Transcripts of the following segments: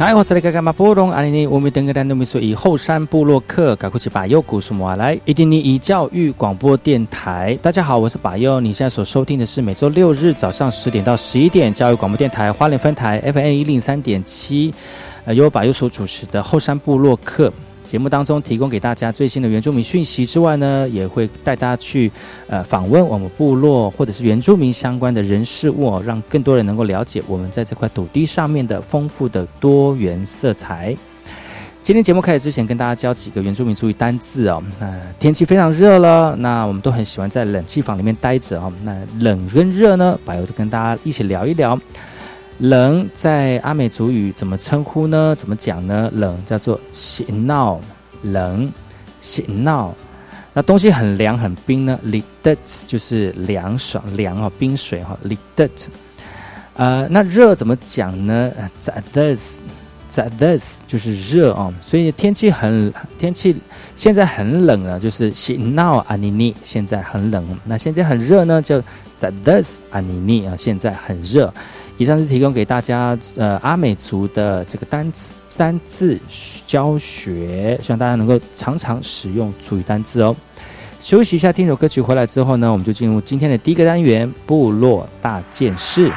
哎，我是那个干嘛布隆阿尼尼，我们等个单都没说以后山部落客，赶快去把右古什么来，伊丁尼以教育广播电台。大家好，我是把右，你现在所收听的是每周六日早上十点到十一点教育广播电台花莲分台 FM 一零三点七，呃，由把右所主持的后山部落客。节目当中提供给大家最新的原住民讯息之外呢，也会带大家去呃访问我们部落或者是原住民相关的人事物哦，让更多人能够了解我们在这块土地上面的丰富的多元色彩。今天节目开始之前，跟大家教几个原住民注意单字哦。那天气非常热了，那我们都很喜欢在冷气房里面待着哦。那冷跟热呢，柏油就跟大家一起聊一聊。冷在阿美族语怎么称呼呢？怎么讲呢？冷叫做“喜闹”，冷“喜闹”。那东西很凉很冰呢 l i d e t 就是凉爽凉哦，冰水哈 l i d e t 呃，那热怎么讲呢 z a t h i s z a t h i s 就是热哦。所以天气很天气现在很冷了，就是“喜闹”阿尼尼现在很冷。那现在很热呢，就 z a t h i s 阿尼尼啊，现在很热。以上是提供给大家，呃，阿美族的这个单词三字教学，希望大家能够常常使用主语单字哦。休息一下，听首歌曲回来之后呢，我们就进入今天的第一个单元——部落大件事。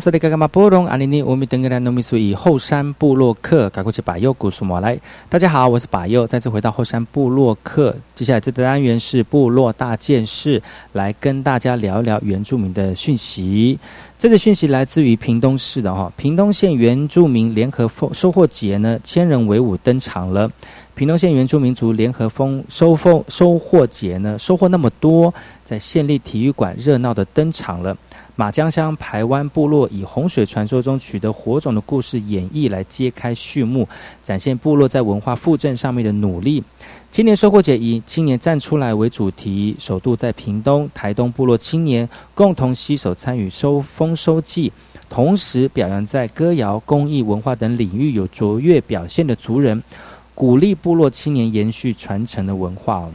哎，我是那个嘛波隆阿尼尼，我们登格兰农民属于后山部落客，赶过去把右古苏莫来。大家好，我是把右，再次回到后山部落客。接下来这个单元是部落大件事，来跟大家聊一聊原住民的讯息。这个讯息来自于屏东市的哈，屏东县原住民联合丰收获节呢，千人为伍登场了。屏东县原住民族联合丰收丰收获节呢，收获那么多，在县立体育馆热闹的登场了。马江乡排湾部落以洪水传说中取得火种的故事演绎来揭开序幕，展现部落在文化复振上面的努力。青年收获节以“青年站出来”为主题，首度在屏东、台东部落青年共同携手参与收丰收季，同时表扬在歌谣、公益、文化等领域有卓越表现的族人，鼓励部落青年延续传承的文化。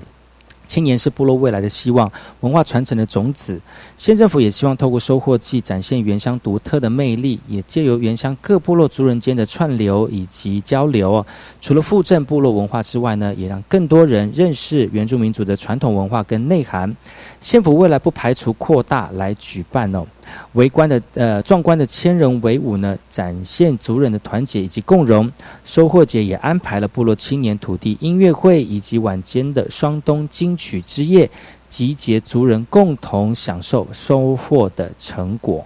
青年是部落未来的希望，文化传承的种子。县政府也希望透过收获季展现原乡独特的魅力，也借由原乡各部落族人间的串流以及交流，除了复振部落文化之外呢，也让更多人认识原住民族的传统文化跟内涵。县府未来不排除扩大来举办哦。围观的呃壮观的千人围舞呢，展现族人的团结以及共荣。收获节也安排了部落青年土地音乐会以及晚间的双冬金曲之夜，集结族人共同享受收获的成果。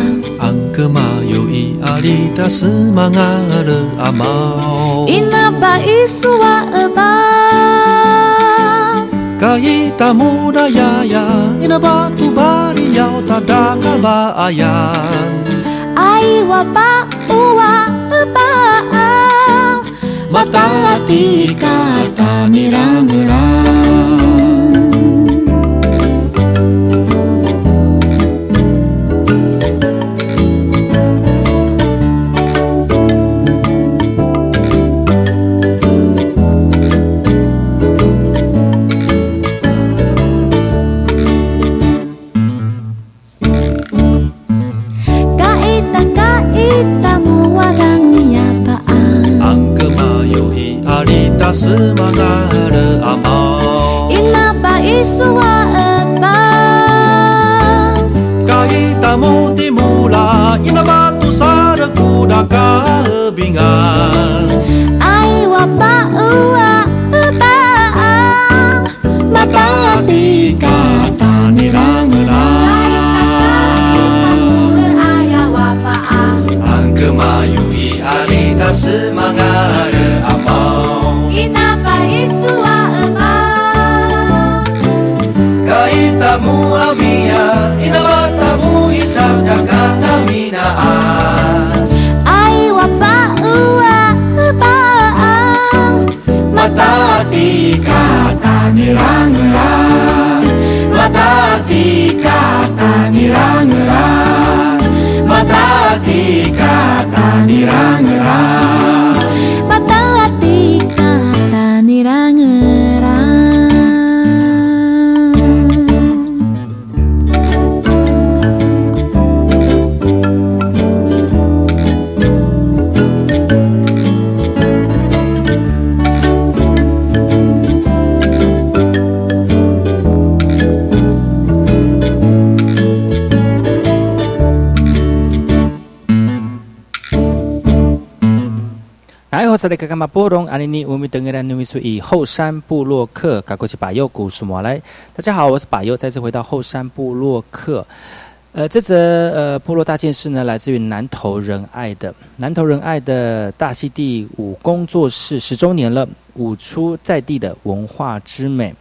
alita semangat amau Ina ba isua eba. Kaita muda yaya Ina batu bari yau tadaka baayan Ai wa ba ua eba. Mata hati kata nirang-nirang semangat amal Ina pa isua eba Kaita muti mula Ina batu sada kuda kabingan Ai wa pa ua eba Mata hati kata nirang-nirang Ang kemayui alita semangat Mu amia. Ina matamu isang nakataminaan Ay wapa ua paang Mata ati kata nirang-nirang Mata ati kata nirang-nirang Mata ati kata nirang 萨利卡卡马波隆阿尼尼乌米登格兰努米苏以后山部落客赶过去把右古苏摩来。大家好，我是把右，再次回到后山部落客。呃，这则呃部落大件事呢，来自于南投仁爱的南投仁爱的大溪地舞工作室十周年了，舞出在地的文化之美。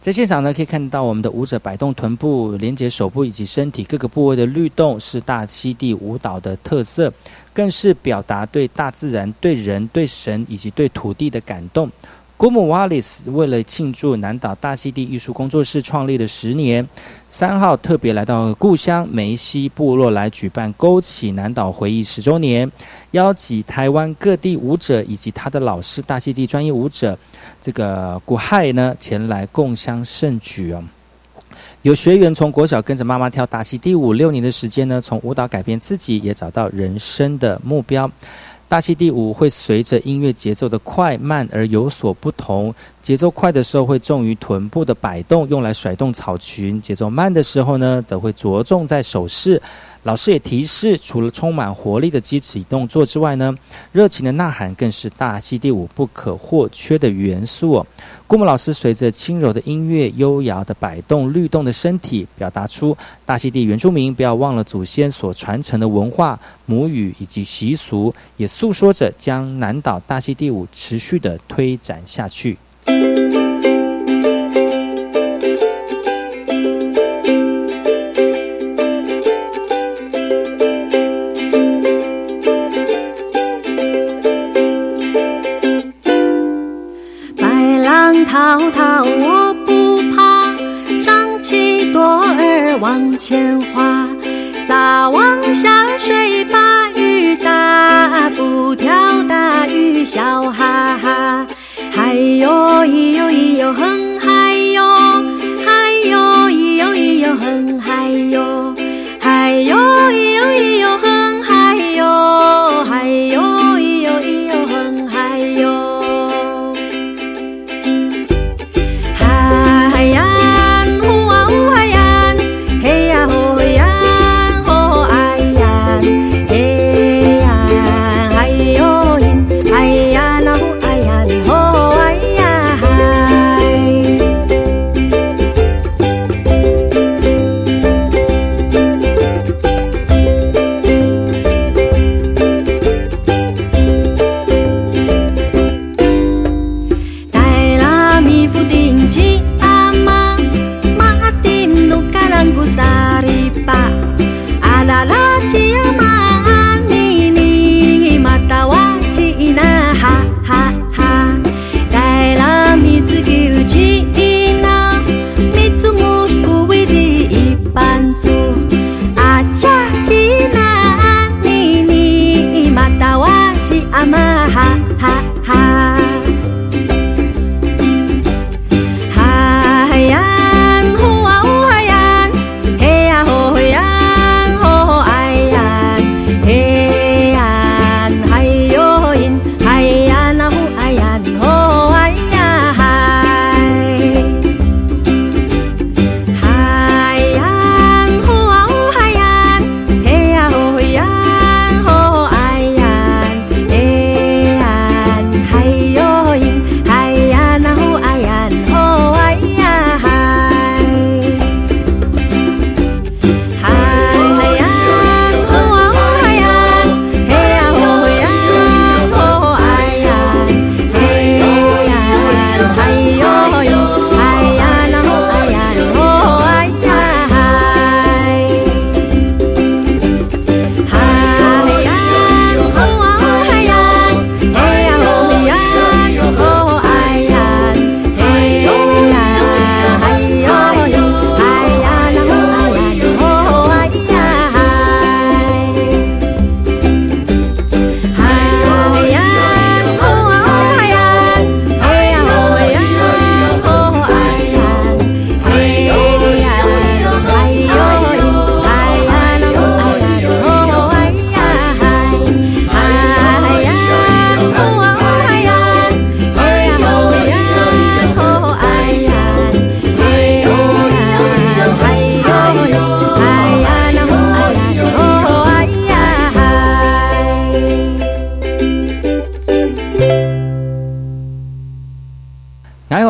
在现场呢，可以看到我们的舞者摆动臀部、连接手部以及身体各个部位的律动，是大溪地舞蹈的特色，更是表达对大自然、对人、对神以及对土地的感动。古姆瓦里斯为了庆祝南岛大溪地艺术工作室创立的十年，三号特别来到故乡梅西部落来举办“勾起南岛回忆”十周年，邀集台湾各地舞者以及他的老师大溪地专业舞者，这个古海呢前来共襄盛举哦。有学员从国小跟着妈妈跳大戏第五六年的时间呢，从舞蹈改变自己，也找到人生的目标。大戏第五会随着音乐节奏的快慢而有所不同。节奏快的时候会重于臀部的摆动，用来甩动草裙；节奏慢的时候呢，则会着重在手势。老师也提示，除了充满活力的肢体动作之外呢，热情的呐喊更是大溪地舞不可或缺的元素哦。顾木老师随着轻柔的音乐、优雅的摆动、律动的身体，表达出大溪地原住民不要忘了祖先所传承的文化、母语以及习俗，也诉说着将南岛大溪地舞持续的推展下去。往前划，撒网下水把鱼打，不钓大鱼笑哈哈。嗨哟咿哟咿哟哼 ama ha ha ha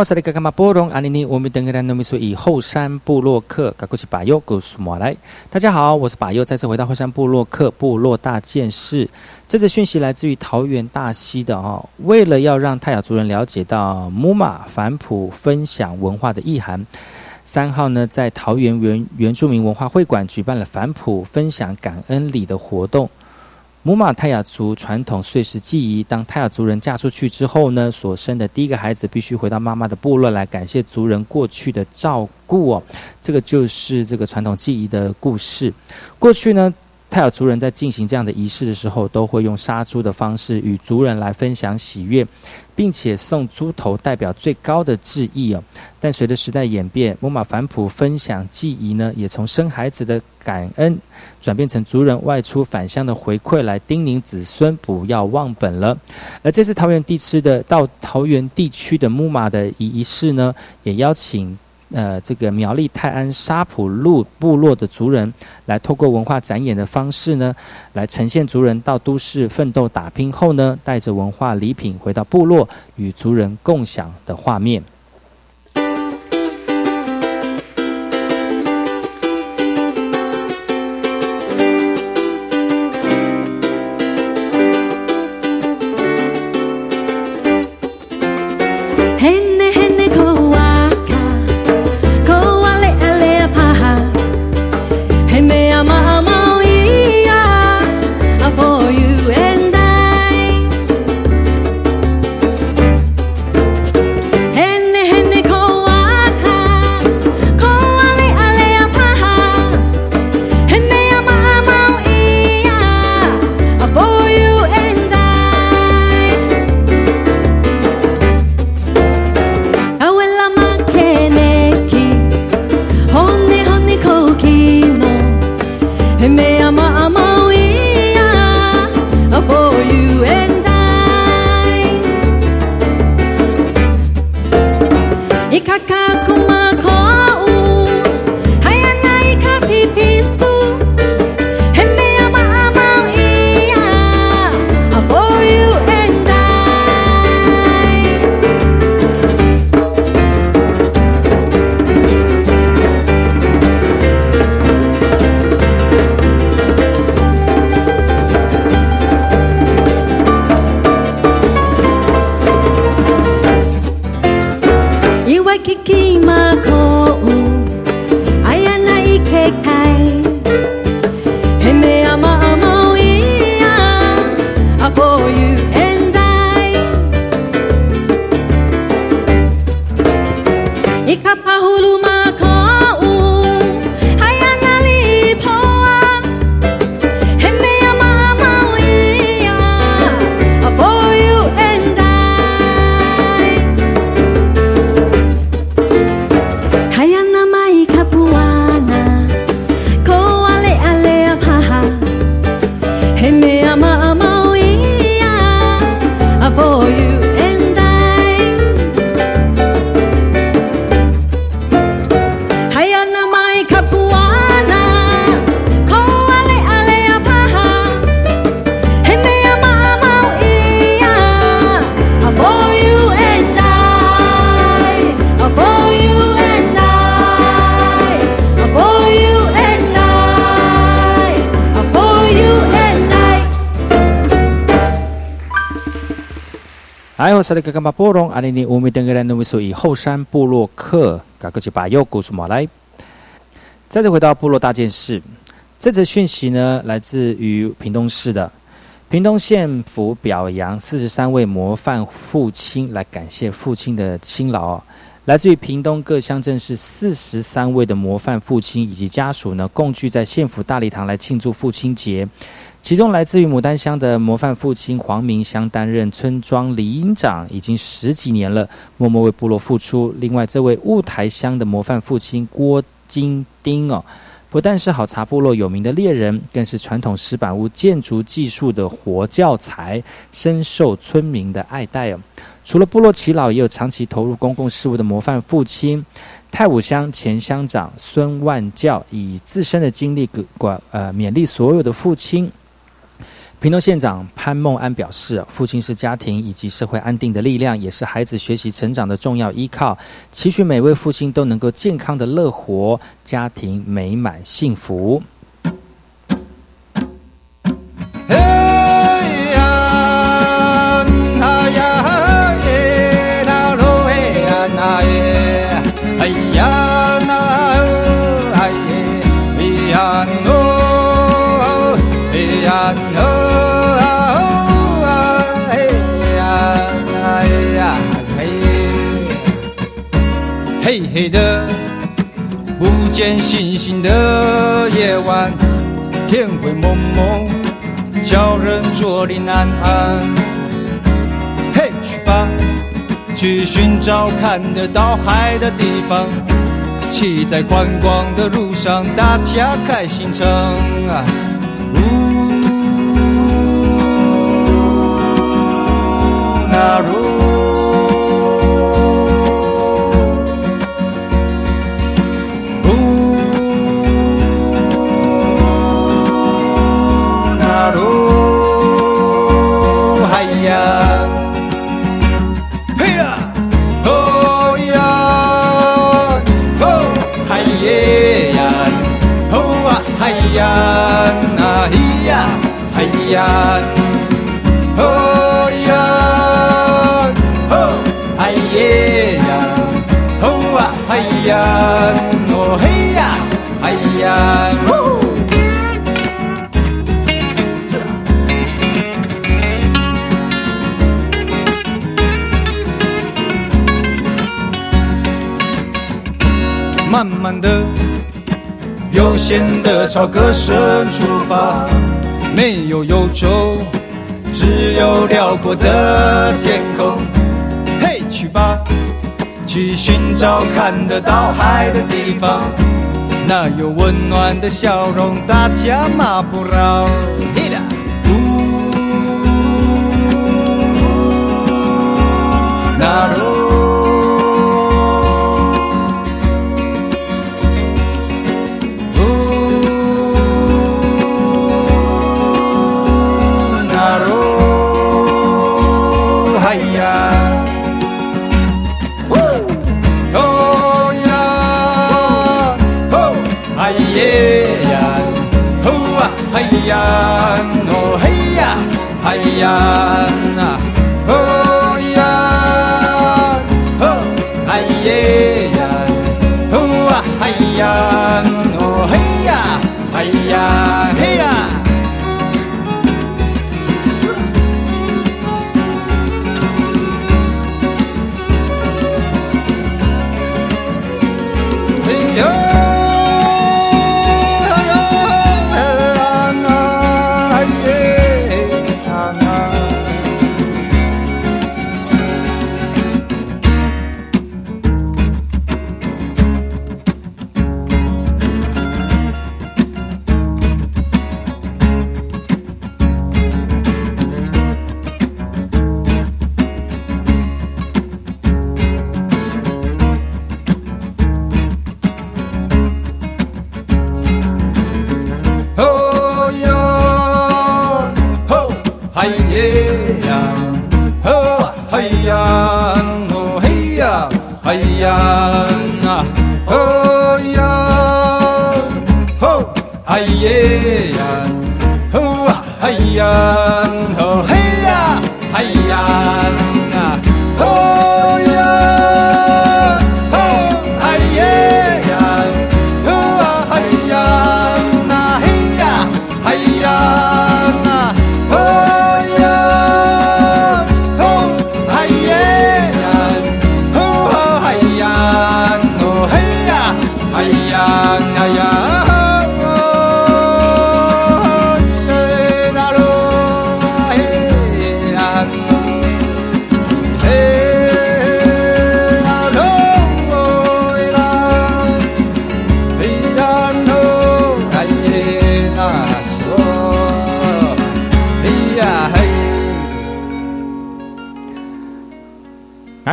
嗨，我是那个干嘛波隆阿尼尼，我们等个人农民说以后山部落客，赶过去把右故事马来。大家好，我是把右，再次回到后山部落客部落大件事。这次讯息来自于桃园大溪的哦，为了要让泰雅族人了解到木马反哺分享文化的意涵，三号呢在桃园原原住民文化会馆举办了反哺分享感恩礼的活动。母马泰雅族传统碎石记忆，当泰雅族人嫁出去之后呢，所生的第一个孩子必须回到妈妈的部落来感谢族人过去的照顾哦。这个就是这个传统记忆的故事。过去呢。泰雅族人在进行这样的仪式的时候，都会用杀猪的方式与族人来分享喜悦，并且送猪头代表最高的致意哦。但随着时代演变，木马反哺分享记忆呢，也从生孩子的感恩转变成族人外出返乡的回馈，来叮咛子孙不要忘本了。而这次桃园地区的到桃园地区的木马的仪式呢，也邀请。呃，这个苗栗泰安沙浦路部落的族人，来透过文化展演的方式呢，来呈现族人到都市奋斗打拼后呢，带着文化礼品回到部落与族人共享的画面。哎，我是那个干巴波隆阿尼尼乌米登格兰努米苏以后山部落客，赶快去把右古出马来。再次回到部落大件事，这则讯息呢，来自于屏东市的屏东县府表扬四十三位模范父亲，来感谢父亲的辛劳。来自于屏东各乡镇市四十三位的模范父亲以及家属呢，共聚在县府大礼堂来庆祝父亲节。其中来自于牡丹乡的模范父亲黄明香担任村庄里长，已经十几年了，默默为部落付出。另外，这位雾台乡的模范父亲郭金丁哦，不但是好茶部落有名的猎人，更是传统石板屋建筑技术的活教材，深受村民的爱戴哦。除了部落耆老，也有长期投入公共事务的模范父亲。太武乡前乡长孙万教以自身的经历，管呃勉励所有的父亲。屏东县长潘孟安表示，父亲是家庭以及社会安定的力量，也是孩子学习成长的重要依靠。期许每位父亲都能够健康的乐活，家庭美满幸福。星星的夜晚，天灰蒙蒙。叫人坐立难安。嘿，去吧，去寻找看得到海的地方。骑在宽广的路上，大家开心唱啊。呜，那如。呀，哦呀，哦，嗨耶呀，哦啊，嗨呀，哦嘿呀，嗨呀，呼。慢慢的，悠闲的朝歌声出发，没有忧愁，只有辽阔的天空。嘿，去吧，去寻找看得到海的地方，那有温暖的笑容，大家马不绕。嘿啦，呜。那啊，嗨呀，哦嘿呀，嗨呀，那，哦呀，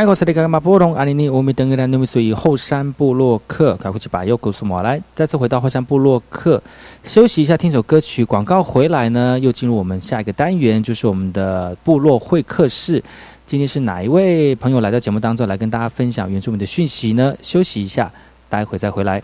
我是那个马波隆阿尼尼，我们登格兰努米苏以后山部落客，赶快去把右古苏马来，再次回到后山部落客，休息一下，听首歌曲，广告回来呢，又进入我们下一个单元，就是我们的部落会客室。今天是哪一位朋友来到节目当中来跟大家分享原住民的讯息呢？休息一下，待会再回来。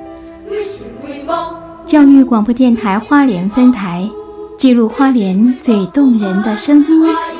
教育广播电台花莲分台，记录花莲最动人的声音。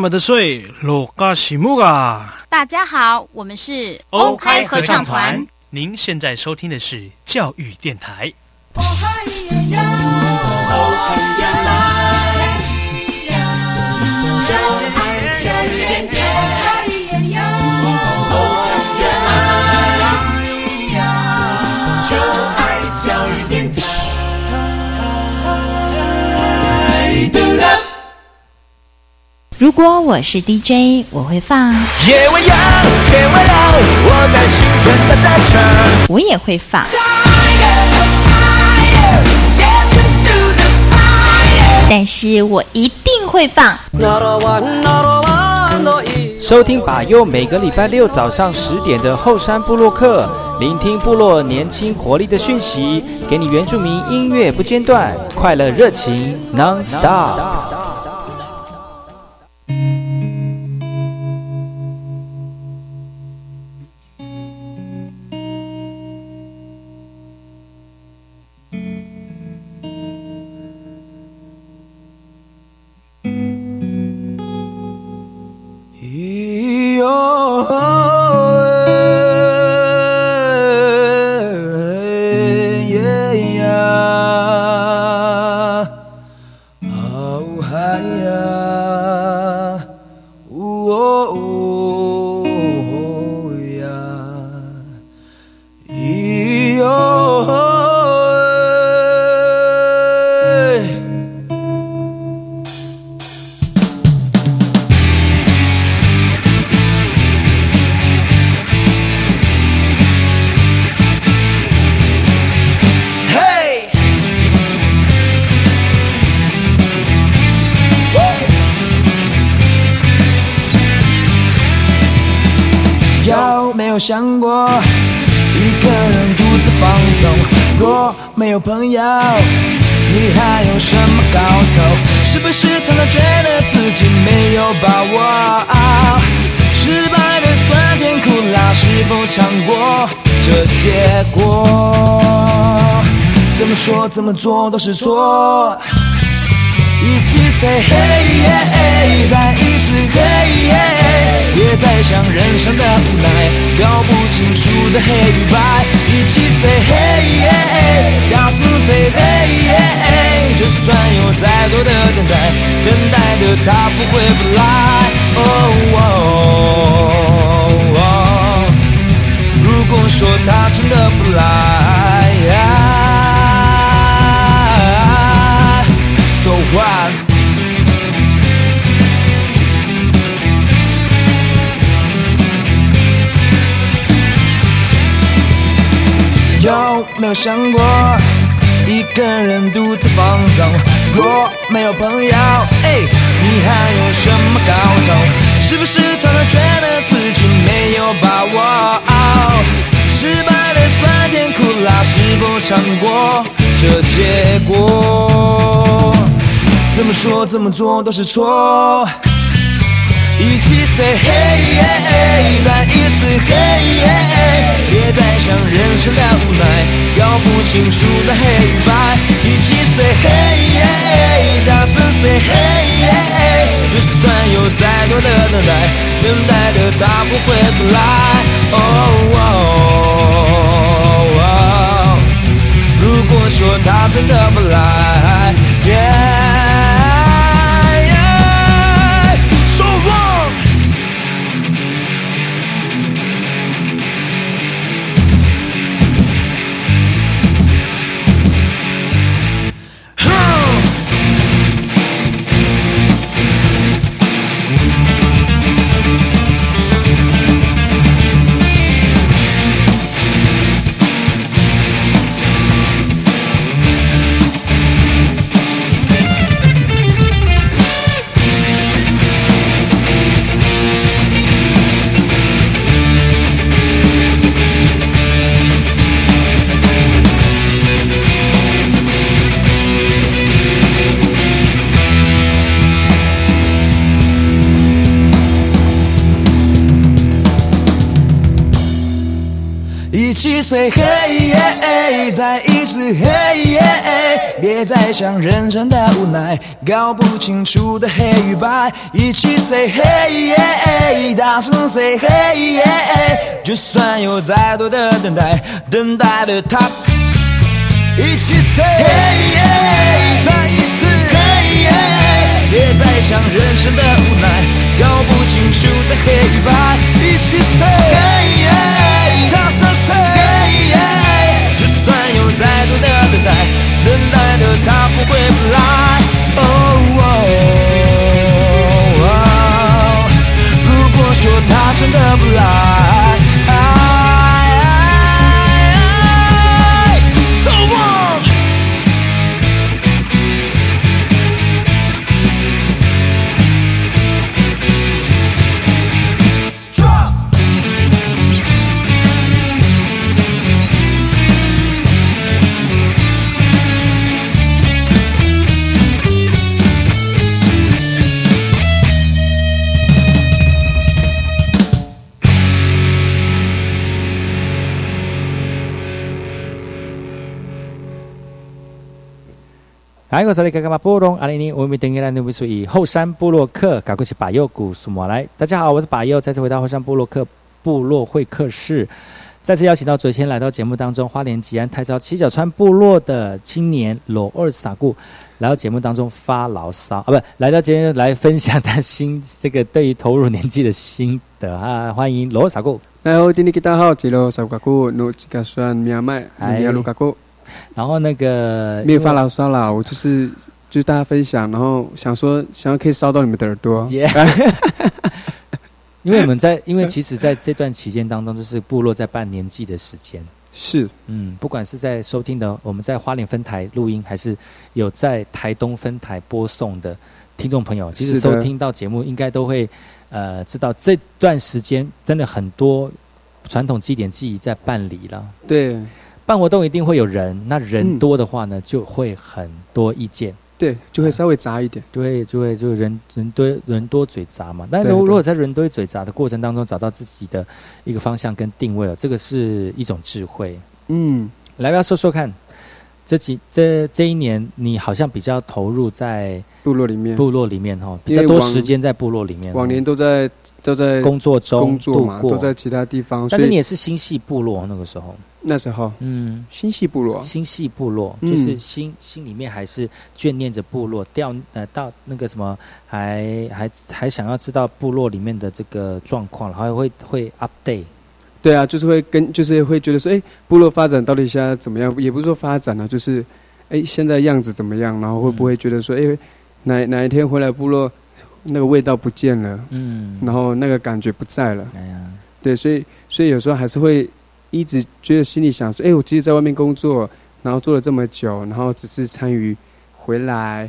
么的水，罗嘎西木嘎！大家好，我们是欧开合唱团。您现在收听的是教育电台。如果我是 DJ，我会放。夜未央，天未亮，我在。我也会放。但是我一定会放。收听把右每个礼拜六早上十点的后山部落客，聆听部落年轻活力的讯息，给你原住民音乐不间断，快乐热情 non stop。想过一个人独自放纵，若没有朋友，你还有什么搞头？是不是常常觉得自己没有把握？失败的酸甜苦辣，是否尝过这结果？怎么说怎么做都是错。一起 say hey，再一次 hey，别再想人生的无奈，搞不清楚的黑与白。一起 say hey，大声 say hey，就算有再多的等待，等待的他不会不来。哦如果说他真的不来。没有想过一个人独自放纵？若没有朋友，哎，你还有什么搞头？是不是常常觉得自己没有把握？失败的酸甜苦辣，是否尝过这结果？怎么说怎么做都是错。一起 say hey，再一次 hey，别再想人生的无奈，搞不清楚的黑与白。一起 say hey，大声 say hey，就算有再多的等待，等待的他不会不来。如果说他真的不来。一别再想人生的无奈，搞不清楚的黑与白。一起 say hey，大声 say hey，就算有再多的等待，等待的他。一起 say hey，再一次 hey，别再想人生的无奈，搞不清楚的黑与白。一起 say hey，大声 say，再多的等待，等待的他不会不来。哦哦，如果说他真的不来。嗨，我是你哥哥马布隆阿里尼，我们等一下努比属于后山部落客，赶过去把右古苏莫来。大家好，我是把右，再次回到后山布洛克部落会客室，再次邀请到昨天来到节目当中花莲吉安太昭七角川部落的青年罗二傻固，来到节目当中发牢骚啊，不，来到今天来分享他新这个对于投入年纪的心得啊，欢迎罗二傻固。大家好，今天 kita 好，吉罗萨古古努吉卡算苗麦，米亚卢卡古。然后那个没有发牢骚啦，我就是就是大家分享，然后想说想要可以烧到你们的耳朵。因为我们在，因为其实在这段期间当中，就是部落在办年祭的时间。是，嗯，不管是在收听的我们在花莲分台录音，还是有在台东分台播送的听众朋友，其实收听到节目，应该都会呃知道这段时间真的很多传统祭典记忆在办理了。对。办活动一定会有人，那人多的话呢，就会很多意见，对，就会稍微杂一点，就会就会就人人多人多嘴杂嘛。但如如果在人多嘴杂的过程当中找到自己的一个方向跟定位了，这个是一种智慧。嗯，来，不要说说看，这几这这一年你好像比较投入在部落里面，部落里面哈，比较多时间在部落里面。往年都在都在工作中工作嘛，都在其他地方。但是你也是星系部落那个时候。那时候，嗯，星系部落，星系部落，就是心心里面还是眷念着部落，掉呃到那个什么，还还还想要知道部落里面的这个状况，然后会会 update。对啊，就是会跟，就是会觉得说，哎，部落发展到底现在怎么样？也不是说发展了，就是，哎，现在样子怎么样？然后会不会觉得说，哎，哪哪一天回来部落，那个味道不见了，嗯，然后那个感觉不在了，哎呀，对，所以所以有时候还是会。一直觉得心里想说：“哎，我其实在外面工作，然后做了这么久，然后只是参与回来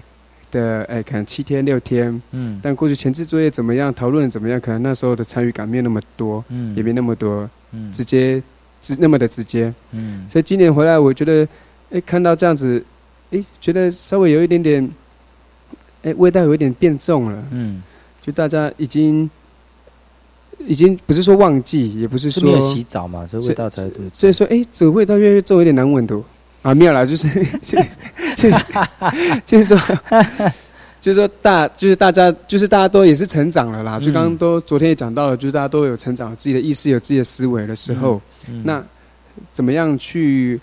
的，哎，可能七天六天，嗯，但过去前置作业怎么样，讨论怎么样，可能那时候的参与感没有那么多，嗯，也没那么多，嗯，直接直那么的直接，嗯，所以今年回来，我觉得，哎，看到这样子，哎，觉得稍微有一点点，哎，味道有一点变重了，嗯，就大家已经。”已经不是说忘记，也不是说没有洗澡嘛，所以味道才所以说，哎，这个味道越来越重，有点难闻的啊，没有啦，就是 就是 就是说，就是说大就是大家就是大家都也是成长了啦，就刚刚都昨天也讲到了，就是大家都有成长，自己的意识有自己的思维的时候，那怎么样去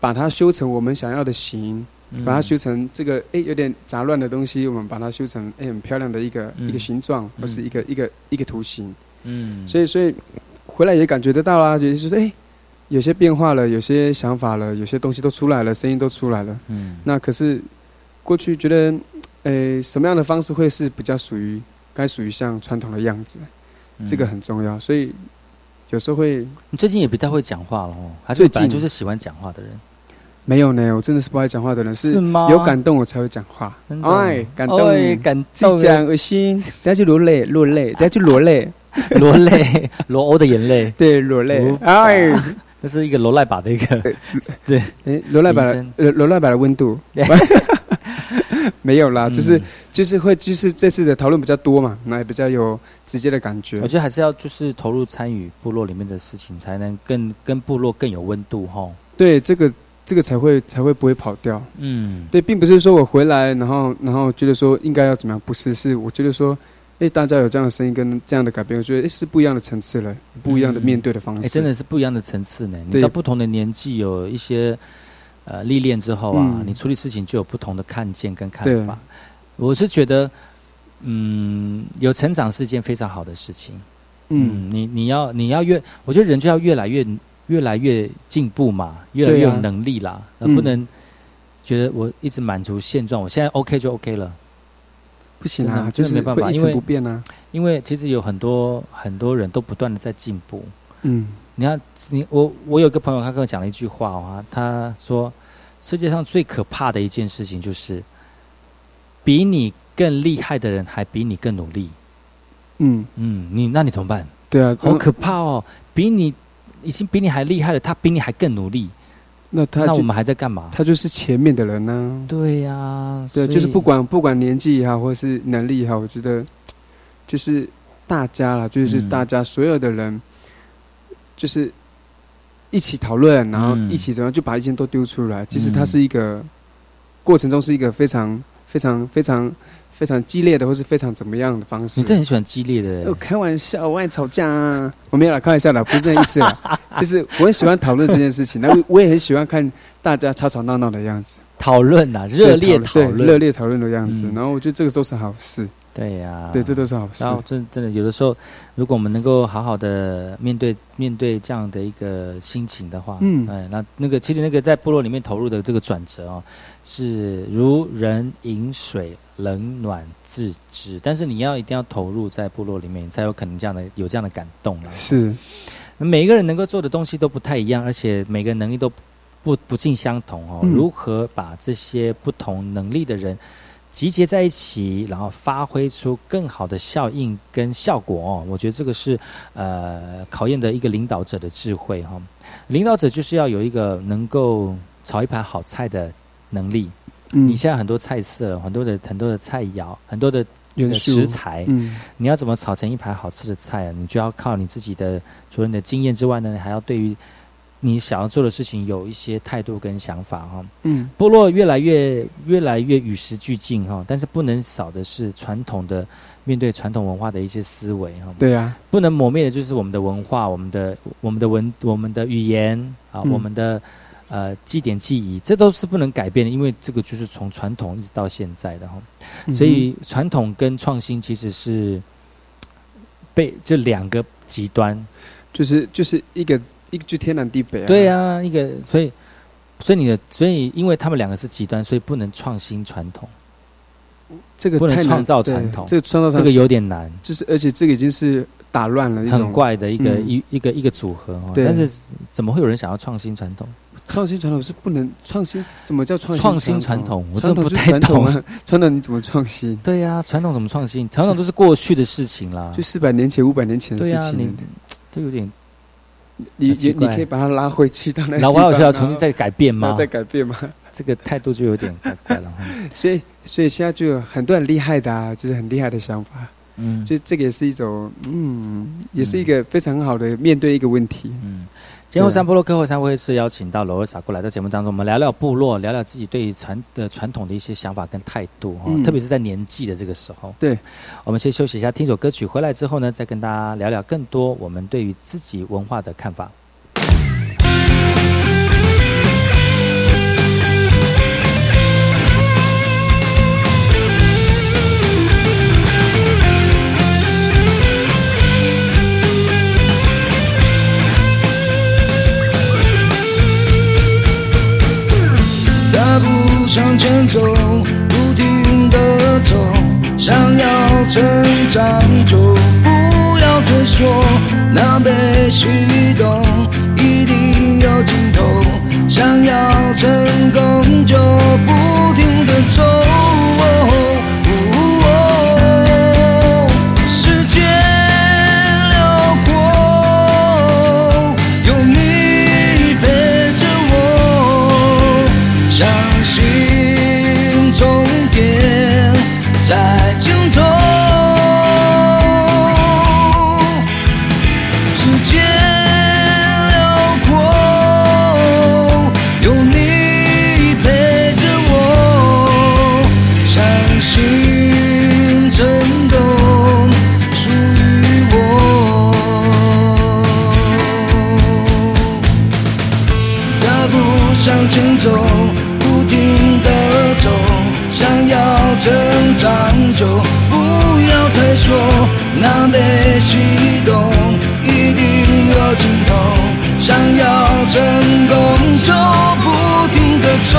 把它修成我们想要的形？把它修成这个哎有点杂乱的东西，我们把它修成哎很漂亮的一个一个形状，或是一个一个一个图形。嗯，所以所以回来也感觉得到啦，就是说哎有些变化了，有些想法了，有些东西都出来了，声音都出来了。嗯，那可是过去觉得诶什么样的方式会是比较属于该属于像传统的样子，这个很重要。所以有时候会你最近也不太会讲话了哦，还是本来就是喜欢讲话的人。没有呢，我真的是不爱讲话的人，是吗？有感动我才会讲话，哎，感动，感动，讲恶心，等下去落泪，落泪，等下去落泪，落泪，罗欧的眼泪，对，落泪，哎，这是一个罗赖把的一个，对，哎，罗赖把，呃，罗赖把的温度，没有啦，就是嗯就是会就是这次的讨论比较多嘛，那也比较有直接的感觉我。觉得还是要就是投入参与部落里面的事情，才能更跟部落更有温度哈。对，这个这个才会才会不会跑掉。嗯，对，并不是说我回来，然后然后觉得说应该要怎么样，不是，是我觉得说，哎，大家有这样的声音跟这样的改变，我觉得诶是不一样的层次了，不一样的面对的方式。哎，真的是不一样的层次呢。你到不同的年纪，有一些呃历练之后啊，嗯你处理事情就有不同的看见跟看法。我是觉得，嗯，有成长是一件非常好的事情。嗯，你你要你要越，我觉得人就要越来越越来越进步嘛，越来越有能力啦，而嗯不能觉得我一直满足现状，我现在 OK 就 OK 了。不行啊，就是没办法因为不变啊。因为其实有很多很多人都不断的在进步。嗯你看，你我我有个朋友，他跟我讲了一句话啊，他说世界上最可怕的一件事情就是，比你更厉害的人还比你更努力。嗯，嗯，你那你怎么办？对啊，好可怕哦！比你已经比你还厉害了，他比你还更努力。那他那我们还在干嘛？他就是前面的人呢、对呀、对，就是不管不管年纪也好，或是能力也好，我觉得 就是大家啦，就是嗯大家所有的人，就是一起讨论，然后嗯一起怎么样就把意见都丢出来。其实它是一个过程中是一个非常非常非常非常激烈的，或是非常怎么样的方式。你真的很喜欢激烈的哦，开玩笑，我爱吵架啊！我没有啦，开玩笑啦，不是那意思啦。就是我很喜欢讨论这件事情，那我我也很喜欢看大家吵吵闹闹的样子，讨论呐，热烈讨论，热烈讨论的样子。嗯然后我觉得这个都是好事，对呀、对，这都是好事然。后真真的有的时候，如果我们能够好好的面对面对这样的一个心情的话，嗯哎，那那个其实那个在部落里面投入的这个转折哦，是如人饮水，冷暖自知。但是你要一定要投入在部落里面，你才有可能这样的有这样的感动了。是，每一个人能够做的东西都不太一样，而且每个人能力都不不尽相同哦。嗯如何把这些不同能力的人集结在一起，然后发挥出更好的效应跟效果哦？我觉得这个是呃考验的一个领导者的智慧哈、领导者就是要有一个能够炒一盘好菜的能力。嗯。你现在很多菜色，很多的很多的菜肴，很多的的食材，嗯。你要怎么炒成一盘好吃的菜啊？你就要靠你自己的除了你的经验之外呢，还要对于你想要做的事情有一些态度跟想法哈、嗯。部落越来越越来越与时俱进哈、但是不能少的是传统的面对传统文化的一些思维哈、对啊，不能磨灭的就是我们的文化、我们的我们的文、我们的语言啊、嗯。我们的呃祭典记忆，这都是不能改变的，因为这个就是从传统一直到现在的哈、嗯所以传统跟创新其实是被这两个极端。就是就是一个一个就天南地北啊。对啊，一个所以所以你的所以因为他们两个是极端，所以不能创新传统，这个不能创造传统这个创造传这个有点难，就是而且这个已经是打乱了一种很怪的一个、嗯一一个一个组合哦。但是怎么会有人想要创新传统？创新传统是不能创新，怎么叫创新创新传传统我真不太传统啊，传统你怎么创新？对呀、传统怎么创新？传统都是过去的事情啦。就四百年前、五百年前的事情。你这有点你你你可以把它拉回去到那老方，外需要重新再改变吗？再改变吗？这个态度就有点怪怪了。所以所以现在就有很多很厉害的啊，就是很厉害的想法。嗯，就这个也是一种，嗯，也是一个非常好的面对一个问题。嗯，今天后山部落客后山会是邀请到罗尔萨过来到节目当中，我们聊聊部落，聊聊自己对传的传统的一些想法跟态度哈、嗯特别是在年纪的这个时候。对，我们先休息一下，听首歌曲，回来之后呢，再跟大家聊聊更多我们对于自己文化的看法。向前走，不停的走，想要成长就不要退缩，那被启动一定有尽头，想要成功就不停的走。成长就不要退缩，南北西东一定有尽头，想要成功就不停的走。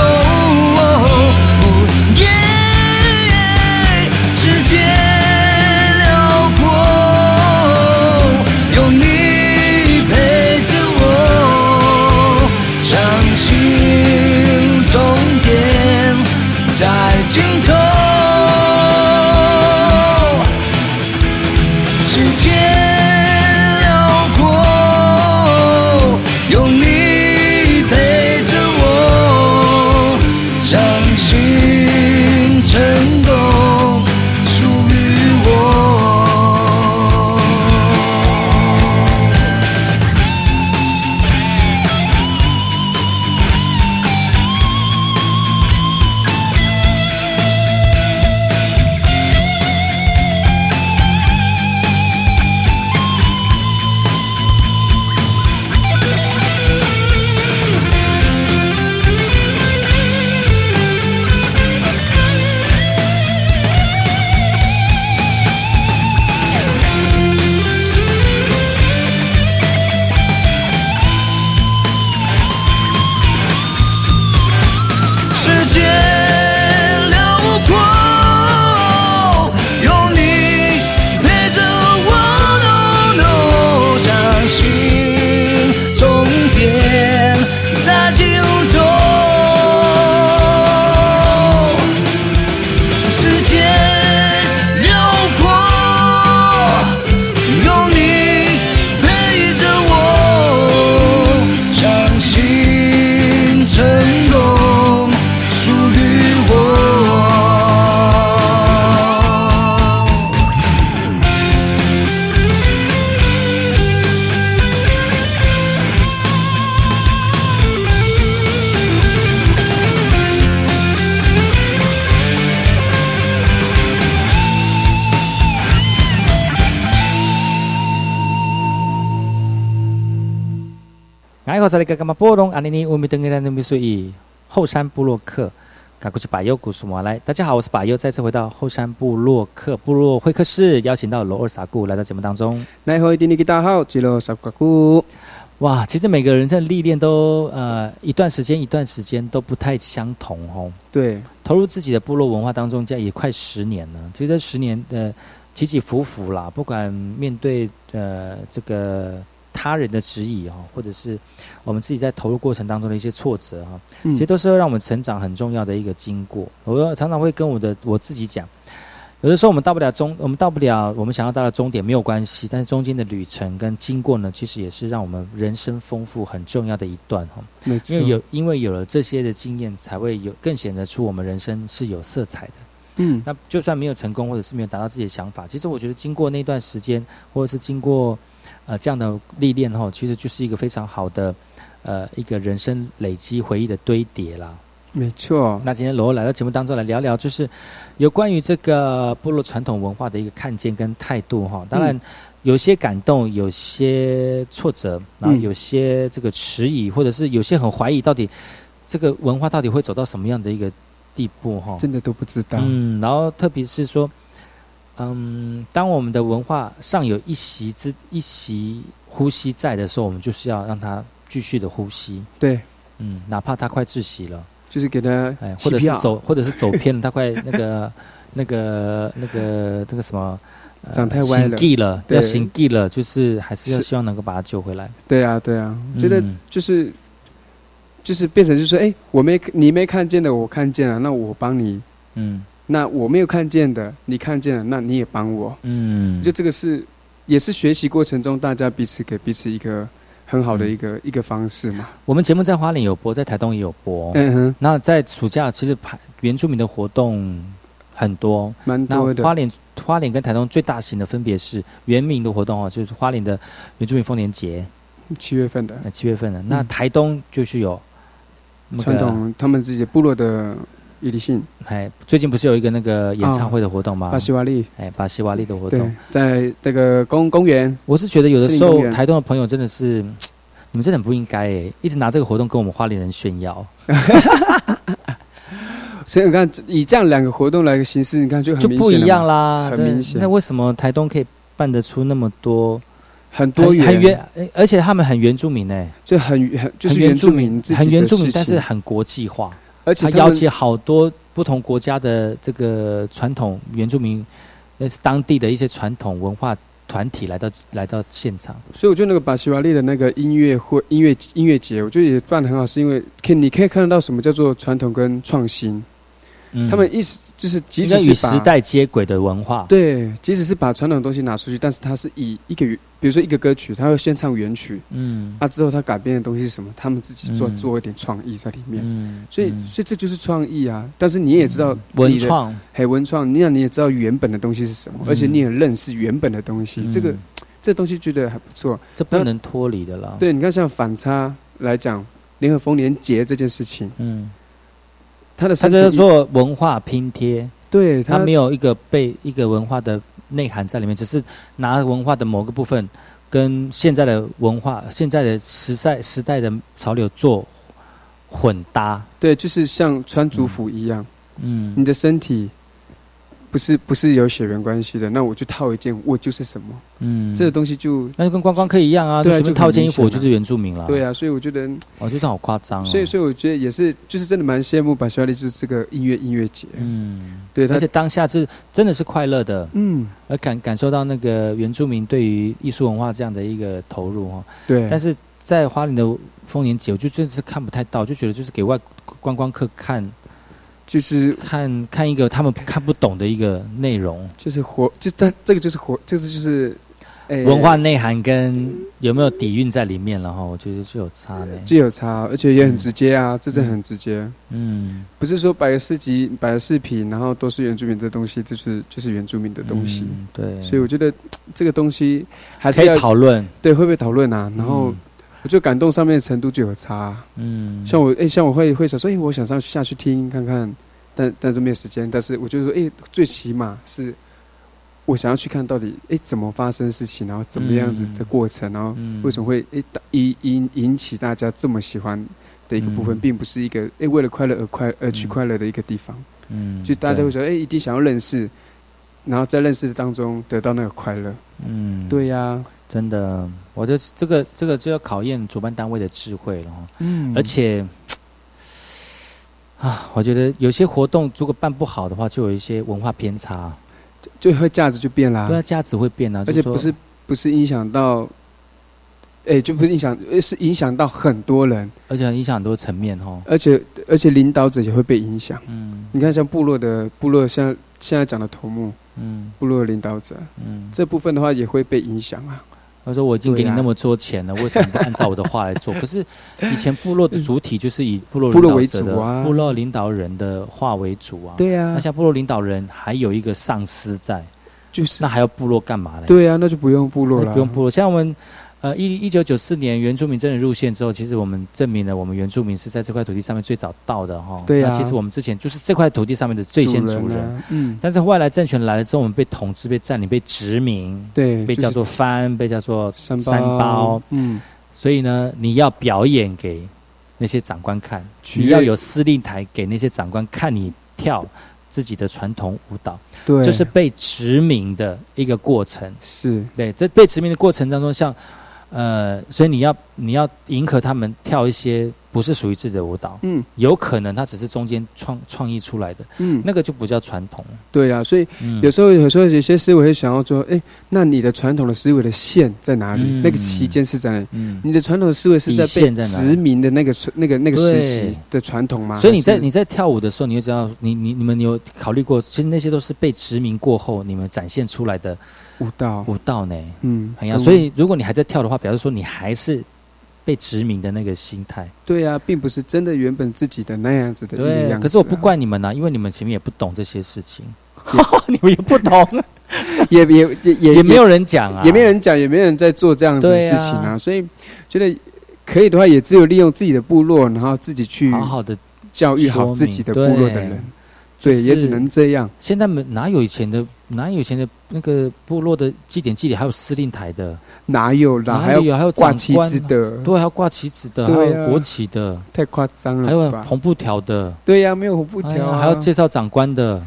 哎，我是那个干嘛波隆阿尼尼，乌米登个人的秘书以后山布洛克，赶过去把右古苏马来。大家好，我是把右，再次回到后山布洛克部落会客室，邀请到罗尔萨古来到节目当中。奈何一定你大号，吉罗萨古。哇，其实每个人在历练都呃一段时间一段时间都不太相同哦。对，投入自己的部落文化当中，这样也快十年了。其实这十年的起起伏伏啦，不管面对呃这个他人的质疑哦，或者是我们自己在投入过程当中的一些挫折哈，嗯其实都是会让我们成长很重要的一个经过。我常常会跟我的我自己讲，有的时候我们到不了终，我们到不了我们想要到的终点没有关系，但是中间的旅程跟经过呢，其实也是让我们人生丰富很重要的一段哈。因为有因为有了这些的经验，才会有更显得出我们人生是有色彩的。嗯，那就算没有成功，或者是没有达到自己的想法，其实我觉得经过那段时间，或者是经过呃这样的历练后，其实就是一个非常好的呃一个人生累积回忆的堆叠啦。没错。那今天罗欧来到节目当中来聊聊，就是有关于这个部落传统文化的一个看见跟态度哈。当然嗯有些感动，有些挫折，然后嗯有些这个迟疑，或者是有些很怀疑，到底这个文化到底会走到什么样的一个地步哈？真的都不知道。嗯，然后特别是说，嗯，当我们的文化尚有一席之一席呼吸在的时候，我们就是要让它继续的呼吸。对，嗯，哪怕他快窒息了，就是给他哎，或者是走，或者是走偏了，他快那个 那个那个那个什么。呃长太歪了行了，要行地了，就是还是要希望能够把他救回来。对啊，对啊，觉得嗯就是、就是变成就是说，哎，我没你没看见的，我看见了，那我帮你。嗯那我没有看见的，你看见了，那你也帮我。嗯，就这个是也是学习过程中大家彼此给彼此一个很好的一个、一个方式嘛。我们节目在花莲有播，在台东也有播。嗯哼，那在暑假其实排原住民的活动很多，蛮多的那花莲花莲跟台东最大型的分别是原民的活动哦，就是花莲的原住民丰年节，七月份的呃七月份的。那台东就是有那个传统他们自己部落的伊犁性哎，最近不是有一个那个演唱会的活动吗？巴西瓦利，哎，巴西瓦利的活动，，在那个公公园，我是觉得有的时候台东的朋友真的是，你们真的很不应该哎，一直拿这个活动跟我们花莲人炫耀，所以你看，以这样两个活动来个形式，你看就很就不一样啦，很明显。那为什么台东可以办得出那么多？很多元，很原，而且他们很原住民哎，就很很就是原住住民很原住民但是很国际化，而且他他邀请好多不同国家的这个传统原住民，那是当地的一些传统文化团体来到来到现场。所以我觉得那个巴西瓦利的那个音乐会、音乐音乐节，我觉得也办得很好，是因为可以你可以看得到什么叫做传统跟创新。嗯。他们意思就是，即使是把与时代接轨的文化，对，即使是把传统的东西拿出去，但是它是以一个比如说一个歌曲，他会先唱原曲，嗯。啊之后他改编的东西是什么，他们自己做、嗯。做一点创意在里面。嗯，所以，嗯。所以这就是创意啊！但是你也知道文创，嘿，文创，你想你也知道原本的东西是什么，嗯。而且你也认识原本的东西，这个嗯这东西觉得还不错。这不能脱离的啦。，对，你看像反差来讲，联合丰年节这件事情，嗯，它的它这叫做文化拼贴，对它没有有一个被一个文化的内涵在里面，只是拿文化的某个部分跟现在的文化、现在的时代时代的潮流做混搭。对，就是像穿族服一样，嗯。你的身体不是不是有血缘关系的，那我就套一件，我就是什么，嗯，这个东西就那就跟观光客一样啊，对啊就随便套件衣服，我就是原住民了。对，啊，所以我觉得，我觉得好夸张哦。所以所以我觉得也是，就是真的蛮羡慕把小丽就是这个音乐音乐节，嗯，对，而且当下是真的是快乐的，嗯，而感感受到那个原住民对于艺术文化这样的一个投入哦。对，但是在花莲的丰年节，我就真的是看不太到，就觉得就是给外观光客看就是看看一个他们看不懂的一个内容，就是活，就它这个就是活，这是就是，诶文化内涵跟有没有底蕴在里面然后，我觉得就有差的。就有差，而且也很直接啊，这真的很直接，嗯，不是说摆个市集、摆个饰品，然后都是原住民的东西，就是就是原住民的东西，嗯对，所以我觉得这个东西还是要讨论。对会不会讨论啊？然后嗯我觉得感动上面的程度就有差。啊、嗯，像我诶，像我会会想说，诶，我想上去下去听看看，但但是没有时间。但是我就说，哎，最起码是我想要去看到底，哎，怎么发生事情，然后怎么样子的过程，然后嗯为什么会哎大引引引起大家这么喜欢的一个部分，嗯。并不是一个哎为了快乐而快而去嗯。快乐的一个地方。嗯，就大家对。会说，哎，一定想要认识，然后在认识的当中得到那个快乐。嗯，对呀、真的，我的这个这个就要考验主办单位的智慧了哈。嗯而且 啊，我觉得有些活动如果办不好的话，就有一些文化偏差，就会价值就变了、对啊，价值会变啊，而且不是不是影响到，哎、就不是影响，呃是影响到很多人，而且很影响很多层面哦。而且而且领导者也会被影响。嗯你看，像部落的部落，像现在讲的头目，嗯部落的领导者嗯，这部分的话也会被影响啊。他说我已经给你那么多钱了，为什么不按照我的话来做？可是以前部落的主体就是以部落部落为领导者的主啊部落领导人的话为主啊。对啊那，像部落领导人还有一个上司在，就是那还要部落干嘛呢？对啊，那就不用部落了，不用部落。像我们呃一一九九四年原住民真的入线之后，其实我们证明了我们原住民是在这块土地上面最早到的哈。对啊那其实我们之前就是这块土地上面的最先主主人。啊嗯，但是外来政权来了之后，我们被统治、被占领、被殖民，对，被叫做番，被叫做山山包。嗯，所以呢，你要表演给那些长官看，你要有司令台给那些长官看你跳自己的传统舞蹈，对，就是被殖民的一个过程。是对，在被殖民的过程当中，像呃，所以你要你要迎合他们跳一些不是属于自己的舞蹈，嗯有可能它只是中间创创意出来的，嗯，那个就不叫传统。对啊，所以嗯有时候有时候有些思维会想要说，哎，那你的传统的思维的线在哪里？嗯那个期间是在哪里？嗯，你的传统思维是在被殖民的那个那个那个时期的传统吗？所以你在你在跳舞的时候，你就知道，你你你们有考虑过，其实那些都是被殖民过后你们展现出来的舞蹈，舞蹈呢。嗯，很呀，嗯所以如果你还在跳的话，表示说你还是被殖民的那个心态。对啊，并不是真的原本自己的那样子的对可是我不怪你们呐、因为你们前面也不懂这些事情，你们也不懂，也也也也也没有人讲啊，也没有人讲，也没有人在做这样子的事情啊，所以觉得可以的话，也只有利用自己的部落，然后自己去好好的。教育好自己的部落的人，对，就是也只能这样。现在没哪有以前的哪有以前的那个部落的祭典祭礼还有司令台的？哪有啦？哪有？还有挂旗子的，对，还有挂旗子的，还有国旗的，太夸张了还有？红布条的，对呀，没有红布哎条还要介绍长官的。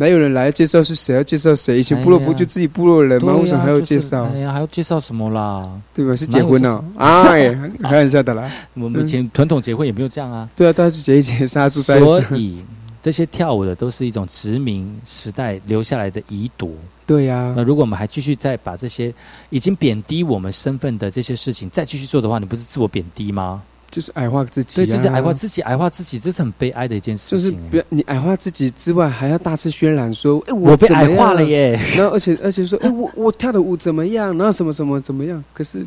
哪有人来介绍是谁要介绍谁？以前部落不就自己部落人吗？为什么还要就是介绍？哎呀，还要介绍什么啦？对吧？是结婚哦，哎，开玩笑的啦。我们以前传统结婚也没有这样啊。对啊，大家就结一结，杀猪杀所以这些跳舞的都是一种殖民时代留下来的遗毒。对呀那，如果我们还继续再把这些已经贬低我们身份的这些事情再继续做的话，你不是自我贬低吗？就是矮化自己啊，对，就是矮化自己，矮化自己，这是很悲哀的一件就是事情。不要你矮化自己之外，还要大肆渲染说，哎，我被矮化了耶！然后而且而且说，哎，我我跳的舞怎么样？然后什么什么怎么样？可是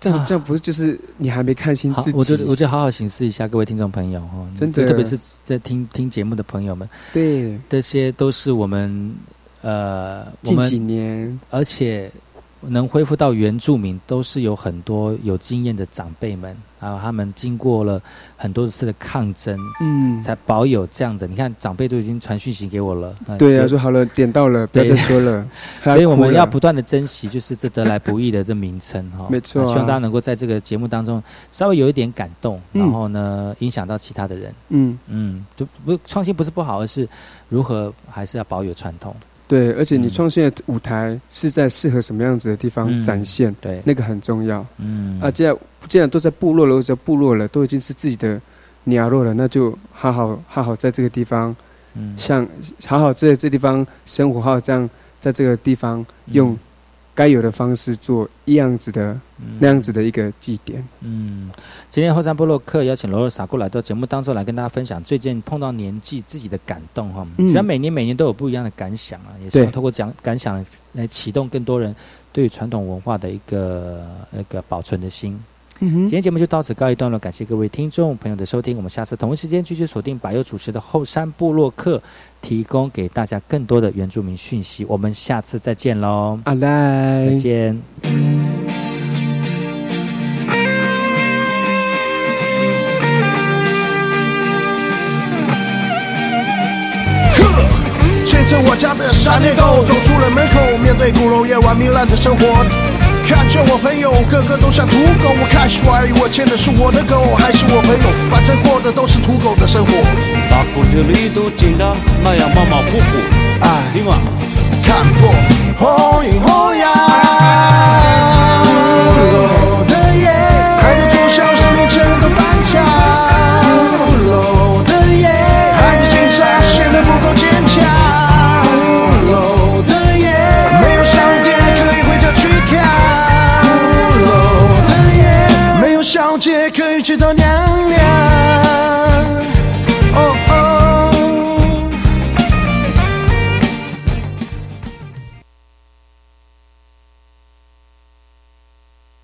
这这样不是就是你还没看清自，己？我觉得我觉得好好审视一下各位听众朋友哈，真的。特别是在听听节目的朋友们，对。这些都是我们呃，我近几们年。而且能恢复到原住民，都是有很多有经验的长辈们，还有他们经过了很多次的抗争，嗯，才保有这样的。你看，长辈都已经传讯息给我了，呃对啊，说好了，点到了，不要再说了。所以我们要不断的珍惜，就是这得来不易的这名称哈。没错啊希望大家能够在这个节目当中稍微有一点感动，嗯然后呢，影响到其他的人。嗯，嗯，就不创新不是不好，而是如何还是要保有传统。对，而且你嗯。创新的舞台是在适合什么样子的地方嗯展现，对，那个很重要。嗯。啊，既然既然都在部落了，或者部落了，都已经是自己的鸟落了，那就好好好好在这个地方，嗯。像好好在这地方生活，好好这样在这个地方用该有的方式做一样子的、那样子的一个祭典。嗯，今天后山部落客邀请罗罗萨过来到节目当中来跟大家分享最近碰到年纪自己的感动哈。嗯虽然每年每年都有不一样的感想啊，也希望对透过讲感想来启动更多人对传统文化的一个那个保存的心。嗯今天节目就到此告一段落，感谢各位听众朋友的收听，我们下次同一时间继续锁定百佑主持的后山部落客，提供给大家更多的原住民讯息。我们下次再见喽，阿来，再见。牵着我家的闪电狗走出了门口，面对鼓楼夜晚糜烂的生活。看着我朋友个个都像土狗，我开始怀疑我牵的是我的狗还是我朋友，反正过的都是土狗的生活。把古里里都紧的那样马马虎虎，哎，对吗？看破红影红呀，